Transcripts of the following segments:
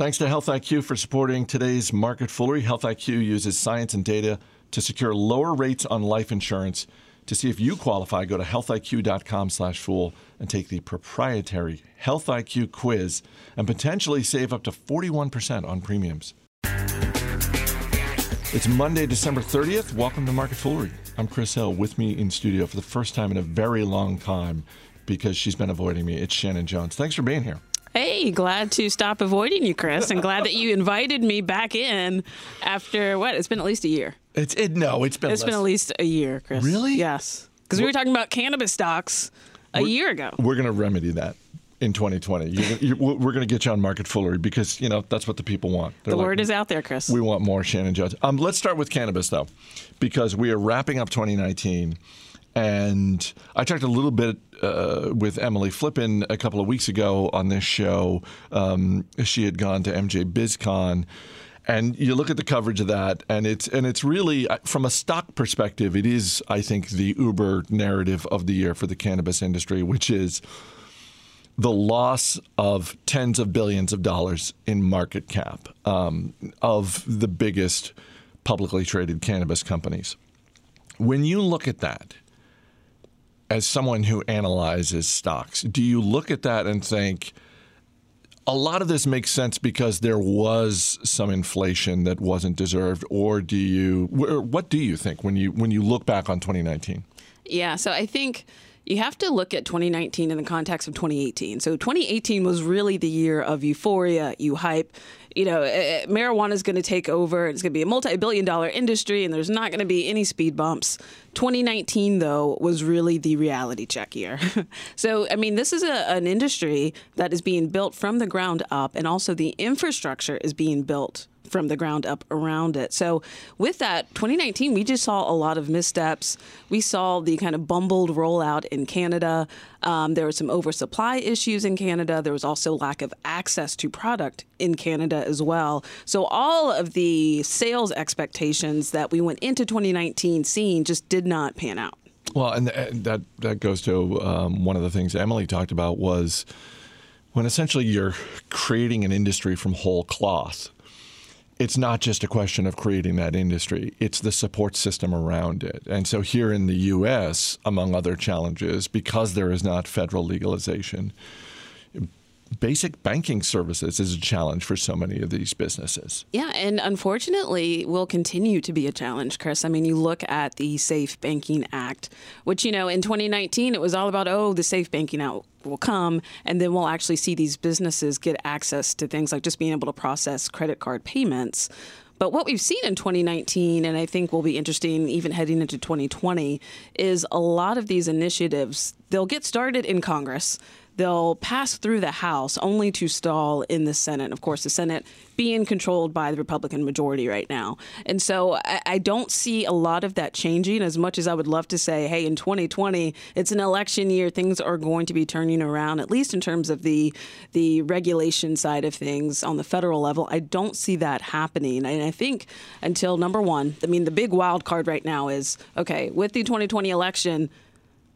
Thanks to Health IQ for supporting today's market foolery. Health IQ uses science and data to secure lower rates on life insurance. To see if you qualify, go to healthiq.com/fool and take the proprietary Health IQ quiz and potentially save up to 41% on premiums. It's Monday, December 30th. Welcome to Market Foolery. I'm Chris Hill. With me in studio for the first time in a very long time because she's been avoiding me. It's Shannon Jones. Thanks for being here. Hey, glad to stop avoiding you, Chris, and glad that you invited me back in after what? It's been at least a year. It's it no, it's been It's been at least a year, Chris. Really? Yes. Because we were talking about cannabis stocks a year ago. We're going to remedy that in 2020. You, you, we're going to get you on Market Foolery because you know that's what the people want. They're The like, word is out there, Chris. We want more Shannon Judge. Um, let's start with cannabis though, because we are wrapping up 2019. And I talked a little bit uh, with Emily Flippen a couple of weeks ago on this show. Um, she had gone to MJ BizCon, and you look at the coverage of that, and it's and it's really uh, from a stock perspective, it is I think the Uber narrative of the year for the cannabis industry, which is the loss of tens of billions of dollars in market cap um, of the biggest publicly traded cannabis companies. When you look at that, as someone who analyzes stocks, do you look at that and think a lot of this makes sense because there was some inflation that wasn't deserved, or do you? What do you think when you when you look back on 2019? Yeah, so I think you have to look at 2019 in the context of 2018. So 2018 was really the year of euphoria, you hype. You know, eh, marijuana is going to take over. It's going to be a multi-billion dollar industry, and there's not going to be any speed bumps. 2019, though, was really the reality check year. so, I mean, this is a, an industry that is being built from the ground up, and also the infrastructure is being built from the ground up around it. So with that, 2019, we just saw a lot of missteps. We saw the kind of bumbled rollout in Canada. Um, there were some oversupply issues in Canada. There was also lack of access to product in Canada as well. So all of the sales expectations that we went into 2019 seeing just did not pan out. Well, and th- that that goes to um, one of the things Emily talked about was when essentially you're creating an industry from whole cloth. It's not just a question of creating that industry; it's the support system around it. And so here in the U.S., among other challenges, because there is not federal legalization, basic banking services is a challenge for so many of these businesses. Yeah, and unfortunately will continue to be a challenge, Chris. I mean, you look at the Safe Banking Act, which, you know, in 2019, it was all about, oh, the Safe Banking Act will come, and then we'll actually see these businesses get access to things like just being able to process credit card payments. But what we've seen in 2019, and I think will be interesting even heading into 2020, is a lot of these initiatives, they'll get started in Congress. They'll pass through the House only to stall in the Senate. Of course, the Senate being controlled by the Republican majority right now. And so I, I don't see a lot of that changing as much as I would love to say, hey, in 2020, it's an election year. Things are going to be turning around, at least in terms of the, the regulation side of things on the federal level. I don't see that happening. And I think until number one, I mean, the big wild card right now is okay, with the 2020 election,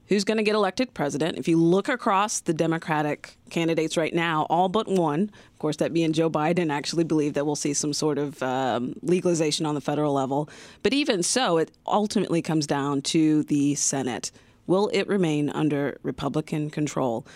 who's going to get elected president. If you look across the Democratic candidates right now, all but one, of course, that being Joe Biden, actually believe that we'll see some sort of um, legalization on the federal level. But even so, it ultimately comes down to the Senate. Will it remain under Republican control?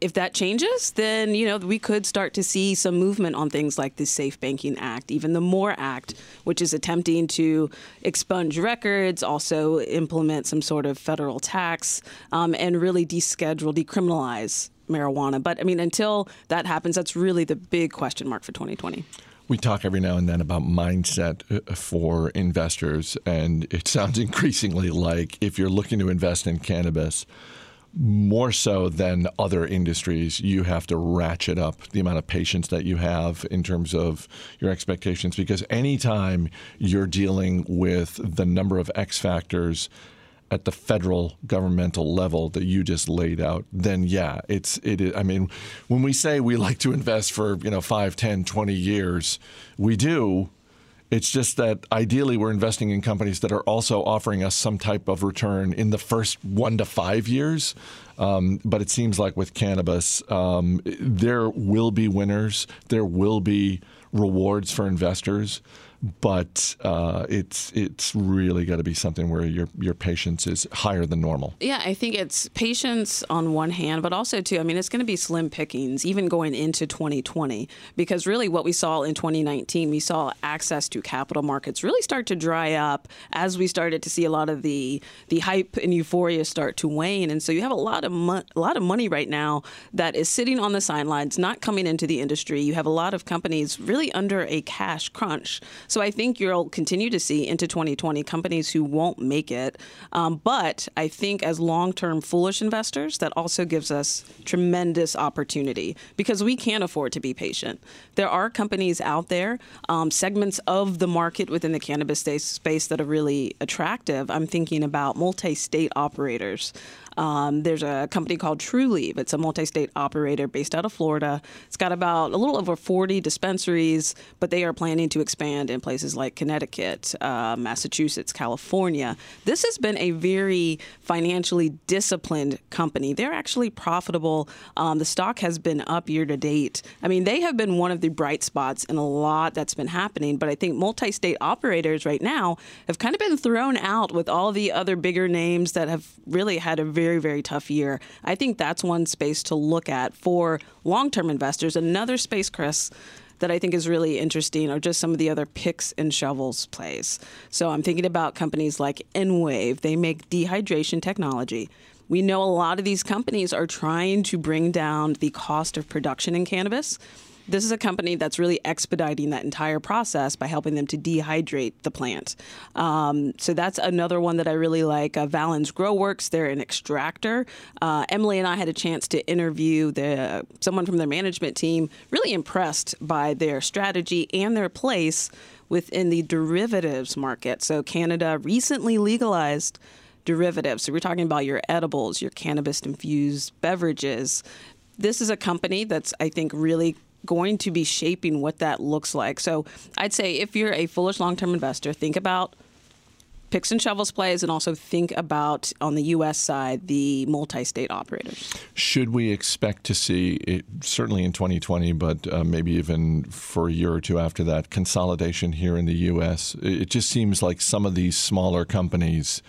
If that changes, then you know we could start to see some movement on things like the Safe Banking Act, even the MORE Act, which is attempting to expunge records, also implement some sort of federal tax, um, and really deschedule, decriminalize marijuana. But I mean, until that happens, that's really the big question mark for 2020. We talk every now and then about mindset uh, for investors, and it sounds increasingly like if you're looking to invest in cannabis, more so than other industries, you have to ratchet up the amount of patience that you have in terms of your expectations. Because anytime you're dealing with the number of X factors at the federal governmental level that you just laid out, then yeah, it's it. Is, I mean, when we say we like to invest for you know 5, 10, 20 years, we do It's just that ideally we're investing in companies that are also offering us some type of return in the first one to five years. Um, but it seems like with cannabis, um, there will be winners, there will be rewards for investors but uh, it's it's really got to be something where your your patience is higher than normal. Yeah, I think it's patience on one hand, but also too. I mean, it's going to be slim pickings even going into 2020 because really what we saw in 2019, we saw access to capital markets really start to dry up as we started to see a lot of the the hype and euphoria start to wane, and so you have a lot of mo- a lot of money right now that is sitting on the sidelines, not coming into the industry. You have a lot of companies really under a cash crunch. So I think you'll continue to see into 2020 companies who won't make it. Um, but I think as long term foolish investors, that also gives us tremendous opportunity because we can't afford to be patient. There are companies out there, um, segments of the market within the cannabis space that are really attractive. I'm thinking about multi state operators. Um, there's a company called Trulieve. It's a multi-state operator based out of Florida. It's got about a little over 40 dispensaries, but they are planning to expand in places like Connecticut, uh, Massachusetts, California. This has been a very financially disciplined company. They're actually profitable. Um, the stock has been up year to date. I mean, they have been one of the bright spots in a lot that's been happening. But I think multi-state operators right now have kind of been thrown out with all the other bigger names that have really had a very very, very tough year. I think that's one space to look at for long term investors. Another space, Chris, that I think is really interesting are just some of the other picks and shovels plays. So I'm thinking about companies like EnWave. They make dehydration technology. We know a lot of these companies are trying to bring down the cost of production in cannabis. This is a company that's really expediting that entire process by helping them to dehydrate the plant. Um, so that's another one that I really like. Uh, Valens GroWorks, they're an extractor. Uh, Emily and I had a chance to interview the someone from their management team. Really impressed by their strategy and their place within the derivatives market. So Canada recently legalized derivatives. So we're talking about your edibles, your cannabis infused beverages. This is a company that's, I think, really going to be shaping what that looks like. So I'd say if you're a foolish long term investor, think about picks and shovels plays and also think about on the U.S. side the multi-state operators. Should we expect to see it, certainly in 2020, but uh, maybe even for a year or two after that consolidation here in the U.S.? It just seems like some of these smaller companies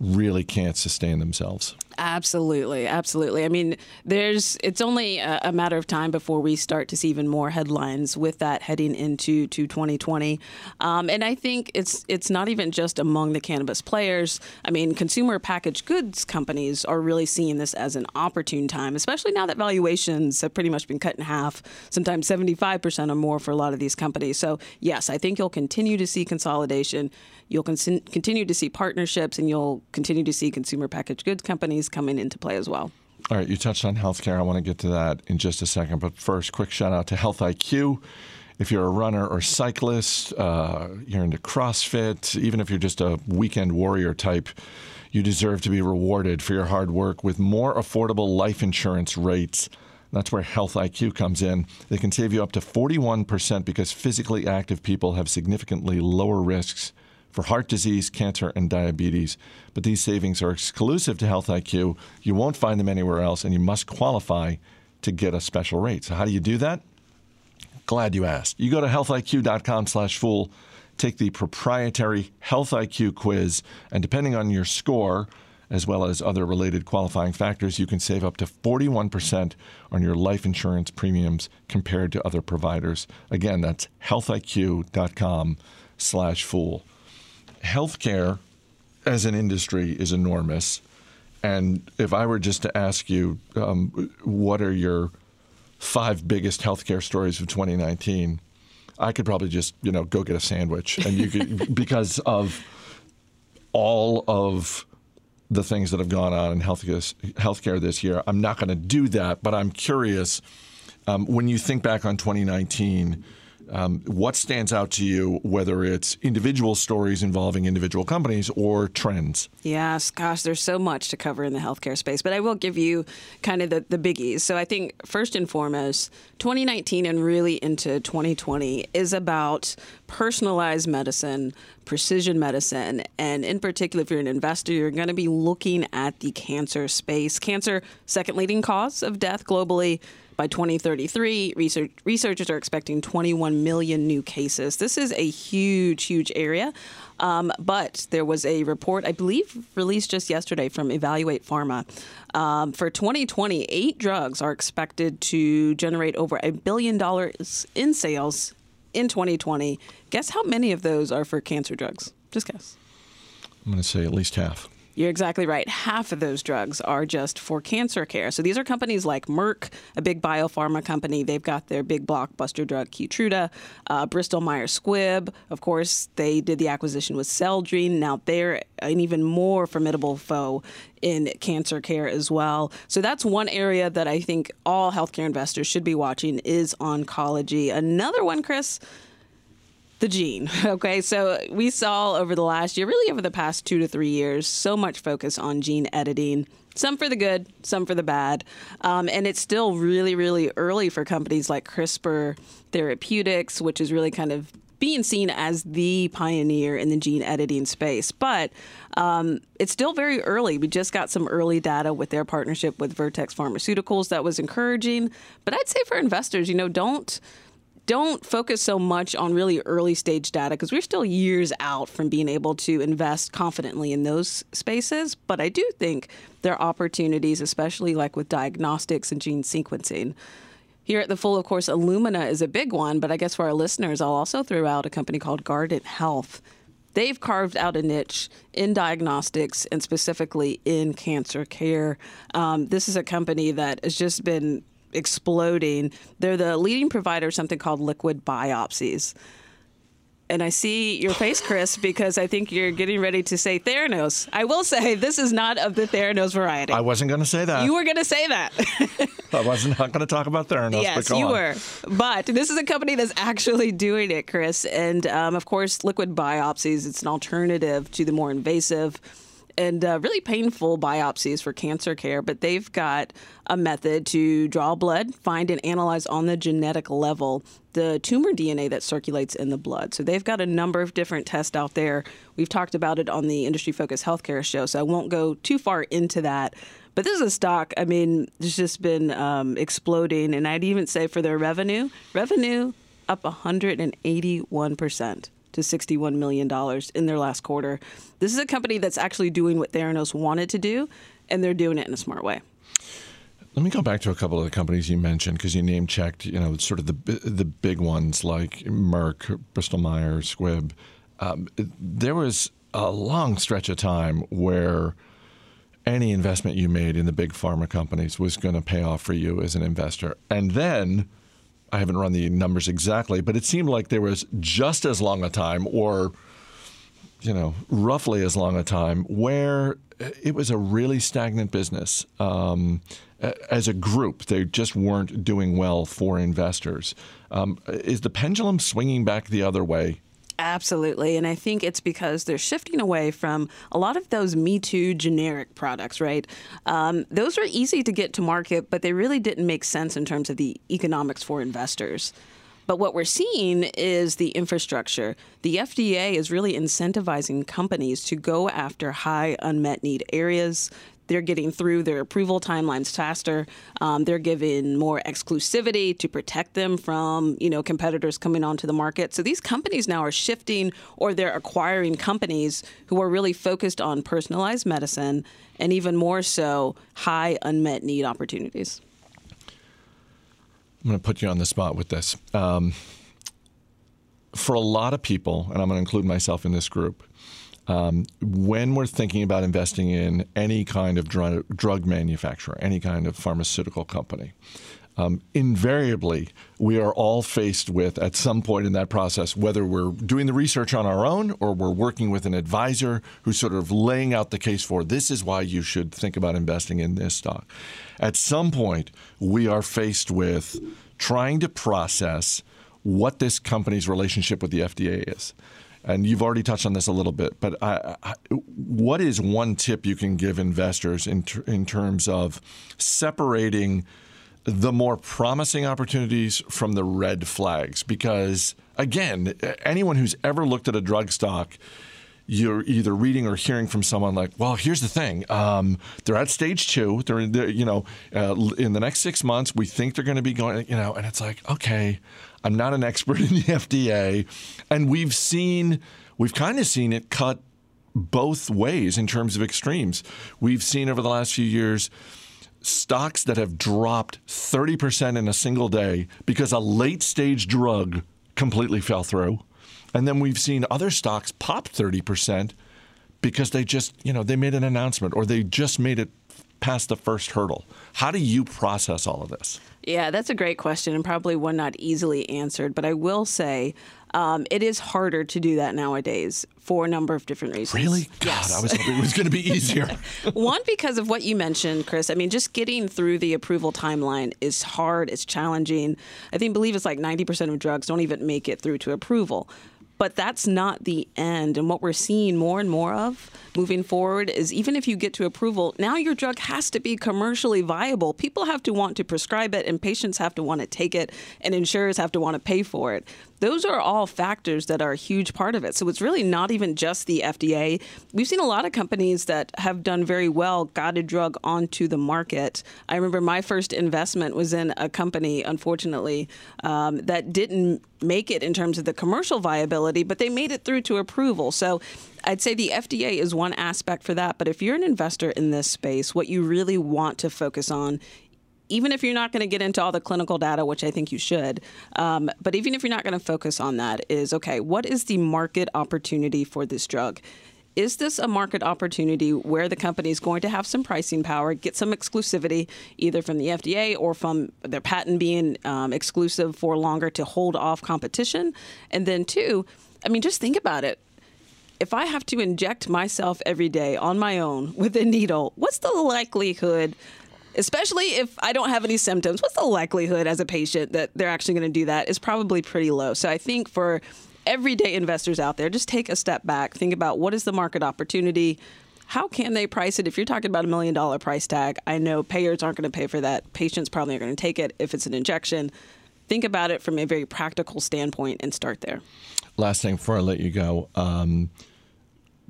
really can't sustain themselves. Absolutely, absolutely. I mean, there's it's only a, a, matter of time before we start to see even more headlines with that heading into to 2020. Um, and I think it's it's not even just among the cannabis players. I mean, consumer packaged goods companies are really seeing this as an opportune time, especially now that valuations have pretty much been cut in half, sometimes 75% or more for a lot of these companies. So, yes, I think you'll continue to see consolidation. You'll con- continue to see partnerships, and you'll continue to see consumer packaged goods companies coming into play as well. All right, you touched on healthcare. I want to get to that in just a second. But first, quick shout out to Health IQ. If you're a runner or cyclist, uh, you're into CrossFit, even if you're just a weekend warrior type, you deserve to be rewarded for your hard work with more affordable life insurance rates. That's where Health IQ comes in. They can save you up to 41% because physically active people have significantly lower risks for heart disease, cancer, and diabetes. But these savings are exclusive to Health IQ. You won't find them anywhere else, and you must qualify to get a special rate. So how do you do that? Glad you asked. You go to healthiq.com/fool, take the proprietary Health IQ quiz, and depending on your score, as well as other related qualifying factors, you can save up to 41% on your life insurance premiums compared to other providers. Again, that's healthiq.com/fool healthcare as an industry is enormous. And if I were just to ask you, um, what are your five biggest healthcare stories of 2019? I could probably just, you know, go get a sandwich, and you could because of all of the things that have gone on in healthcare, healthcare this year. I'm not going to do that, but I'm curious. Um, when you think back on 2019, Um, what stands out to you, whether it's individual stories involving individual companies or trends? Yes, gosh, there's so much to cover in the healthcare space, but I will give you kind of the, the biggies. So I think first and foremost, 2019 and really into 2020 is about personalized medicine, precision medicine, and in particular, if you're an investor, you're going to be looking at the cancer space. Cancer, second leading cause of death globally. By 2033, research, researchers are expecting 21 million new cases. This is a huge, huge area. Um, but there was a report, I believe, released just yesterday from Evaluate Pharma. Um, for 2020, eight drugs are expected to generate over a billion dollars in sales in 2020. Guess how many of those are for cancer drugs? Just guess. I'm going to say at least half. You're exactly right. Half of those drugs are just for cancer care. So these are companies like Merck, a big biopharma company. They've got their big blockbuster drug Keytruda. Uh, Bristol Myers Squibb, of course, they did the acquisition with Celgene. Now they're an even more formidable foe in cancer care as well. So that's one area that I think all healthcare investors should be watching is oncology. Another one, Chris the gene. Okay, so we saw over the last year, really over the past two to three years, so much focus on gene editing. Some for the good, some for the bad. Um, and it's still really, really early for companies like CRISPR Therapeutics, which is really kind of being seen as the pioneer in the gene editing space. But um, it's still very early. We just got some early data with their partnership with Vertex Pharmaceuticals that was encouraging. But I'd say for investors, you know, don't don't focus so much on really early stage data because we're still years out from being able to invest confidently in those spaces. But I do think there are opportunities, especially like with diagnostics and gene sequencing. Here at the Fool, of course, Illumina is a big one, but I guess for our listeners, I'll also throw out a company called Guardant Health. They've carved out a niche in diagnostics and specifically in cancer care. Um, this is a company that has just been exploding. They're the leading provider of something called liquid biopsies. And I see your face, Chris, because I think you're getting ready to say Theranos. I will say this is not of the Theranos variety. I wasn't going to say that. You were going to say that. I wasn't going to talk about Theranos. Yes, you on. were. But this is a company that's actually doing it, Chris. And um, of course, liquid biopsies. It's an alternative to the more invasive and uh, really painful biopsies for cancer care, but they've got a method to draw blood, find and analyze on the genetic level the tumor DNA that circulates in the blood. So they've got a number of different tests out there. We've talked about it on the Industry Focused Healthcare show, so I won't go too far into that. But this is a stock, I mean, it's just been um, exploding. And I'd even say for their revenue, revenue up 181% to $61 million in their last quarter. This is a company that's actually doing what Theranos wanted to do, and they're doing it in a smart way. Let me go back to a couple of the companies you mentioned because you name checked, you know, sort of the the big ones like Merck, Bristol Myers, Squibb. Um, there was a long stretch of time where any investment you made in the big pharma companies was going to pay off for you as an investor, and then I haven't run the numbers exactly, but it seemed like there was just as long a time, or you know, roughly as long a time, where it was a really stagnant business. Um, as a group, they just weren't doing well for investors. Um, is the pendulum swinging back the other way Absolutely. And I think it's because they're shifting away from a lot of those Me Too generic products, right? Um, those were easy to get to market, but they really didn't make sense in terms of the economics for investors. But what we're seeing is the infrastructure. The FDA is really incentivizing companies to go after high unmet need areas. They're getting through their approval timelines faster. Um, they're given more exclusivity to protect them from you know competitors coming onto the market. So these companies now are shifting, or they're acquiring companies who are really focused on personalized medicine and even more so high unmet need opportunities. I'm going to put you on the spot with this. Um, for a lot of people, and I'm going to include myself in this group, um, when we're thinking about investing in any kind of drug, drug manufacturer, any kind of pharmaceutical company, um, invariably we are all faced with at some point in that process, whether we're doing the research on our own or we're working with an advisor who's sort of laying out the case for this is why you should think about investing in this stock. At some point, we are faced with trying to process what this company's relationship with the FDA is. And you've already touched on this a little bit, but I, I, what is one tip you can give investors in, ter- in terms of separating the more promising opportunities from the red flags? Because, again, anyone who's ever looked at a drug stock, you're either reading or hearing from someone like, "Well, here's the thing: um, they're at stage two. They're, they're you know, uh, in the next six months, we think they're going to be going. You know, and it's like, okay, I'm not an expert in the FDA, and we've seen, we've kind of seen it cut both ways in terms of extremes. We've seen over the last few years stocks that have dropped 30% in a single day because a late stage drug completely fell through. And then we've seen other stocks pop 30% because they just, you know, they made an announcement or they just made it past the first hurdle. How do you process all of this? Yeah, that's a great question and probably one not easily answered. But I will say um, it is harder to do that nowadays for a number of different reasons. Really? God, yes. I was hoping it was going to be easier. One, because of what you mentioned, Chris. I mean, just getting through the approval timeline is hard, it's challenging. I think, believe it's like 90% of drugs don't even make it through to approval. But that's not the end. And what we're seeing more and more of moving forward is even if you get to approval, now your drug has to be commercially viable. People have to want to prescribe it, and patients have to want to take it, and insurers have to want to pay for it. Those are all factors that are a huge part of it. So it's really not even just the FDA. We've seen a lot of companies that have done very well, got a drug onto the market. I remember my first investment was in a company, unfortunately, um, that didn't make it in terms of the commercial viability, but they made it through to approval. So I'd say the FDA is one aspect for that. But if you're an investor in this space, what you really want to focus on even if you're not going to get into all the clinical data, which I think you should, um, but even if you're not going to focus on that, is okay, what is the market opportunity for this drug? Is this a market opportunity where the company is going to have some pricing power, get some exclusivity, either from the FDA or from their patent being um, exclusive for longer to hold off competition? And then, two, I mean, just think about it if I have to inject myself every day on my own with a needle, what's the likelihood, especially if I don't have any symptoms, what's the likelihood as a patient that they're actually going to do that is probably pretty low. So I think for everyday investors out there, just take a step back, think about what is the market opportunity. How can they price it? If you're talking about a million dollar price tag, I know payers aren't going to pay for that. Patients probably are going to take it if it's an injection. Think about it from a very practical standpoint and start there. Last thing before I let you go. Um,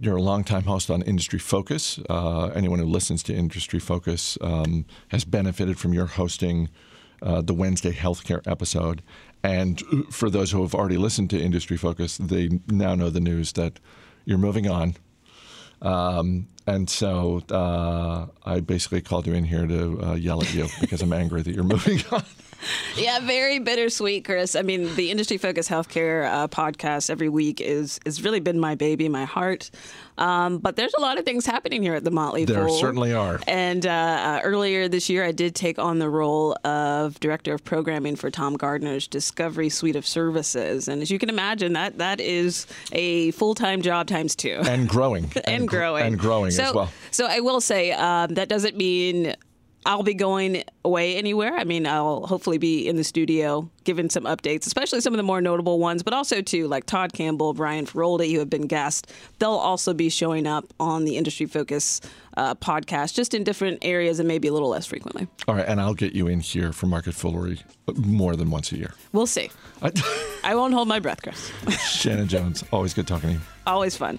you're a longtime host on Industry Focus. Uh, anyone who listens to Industry Focus um, has benefited from your hosting uh, the Wednesday healthcare episode. And for those who have already listened to Industry Focus, they now know the news that you're moving on. Um, and so uh, I basically called you in here to uh, yell at you because I'm angry that you're moving on. yeah, very bittersweet, Chris. I mean, the industry focused healthcare uh, podcast every week is has really been my baby, my heart. Um, but there's a lot of things happening here at the Motley. There certainly are. And uh, uh, earlier this year, I did take on the role of director of programming for Tom Gardner's Discovery Suite of Services. And as you can imagine, that that is a full time job times two. And growing. and, and, growing. And growing so, as well. So I will say um, that doesn't mean I'll be going away anywhere. I mean, I'll hopefully be in the studio giving some updates, especially some of the more notable ones, but also too like Todd Campbell, Brian Feroldi, who have been guests. They'll also be showing up on the Industry Focus uh, podcast, just in different areas and maybe a little less frequently. All right, and I'll get you in here for Market Foolery more than once a year. We'll see. I, I won't hold my breath, Chris. Shannon Jones, always good talking to you. Always fun.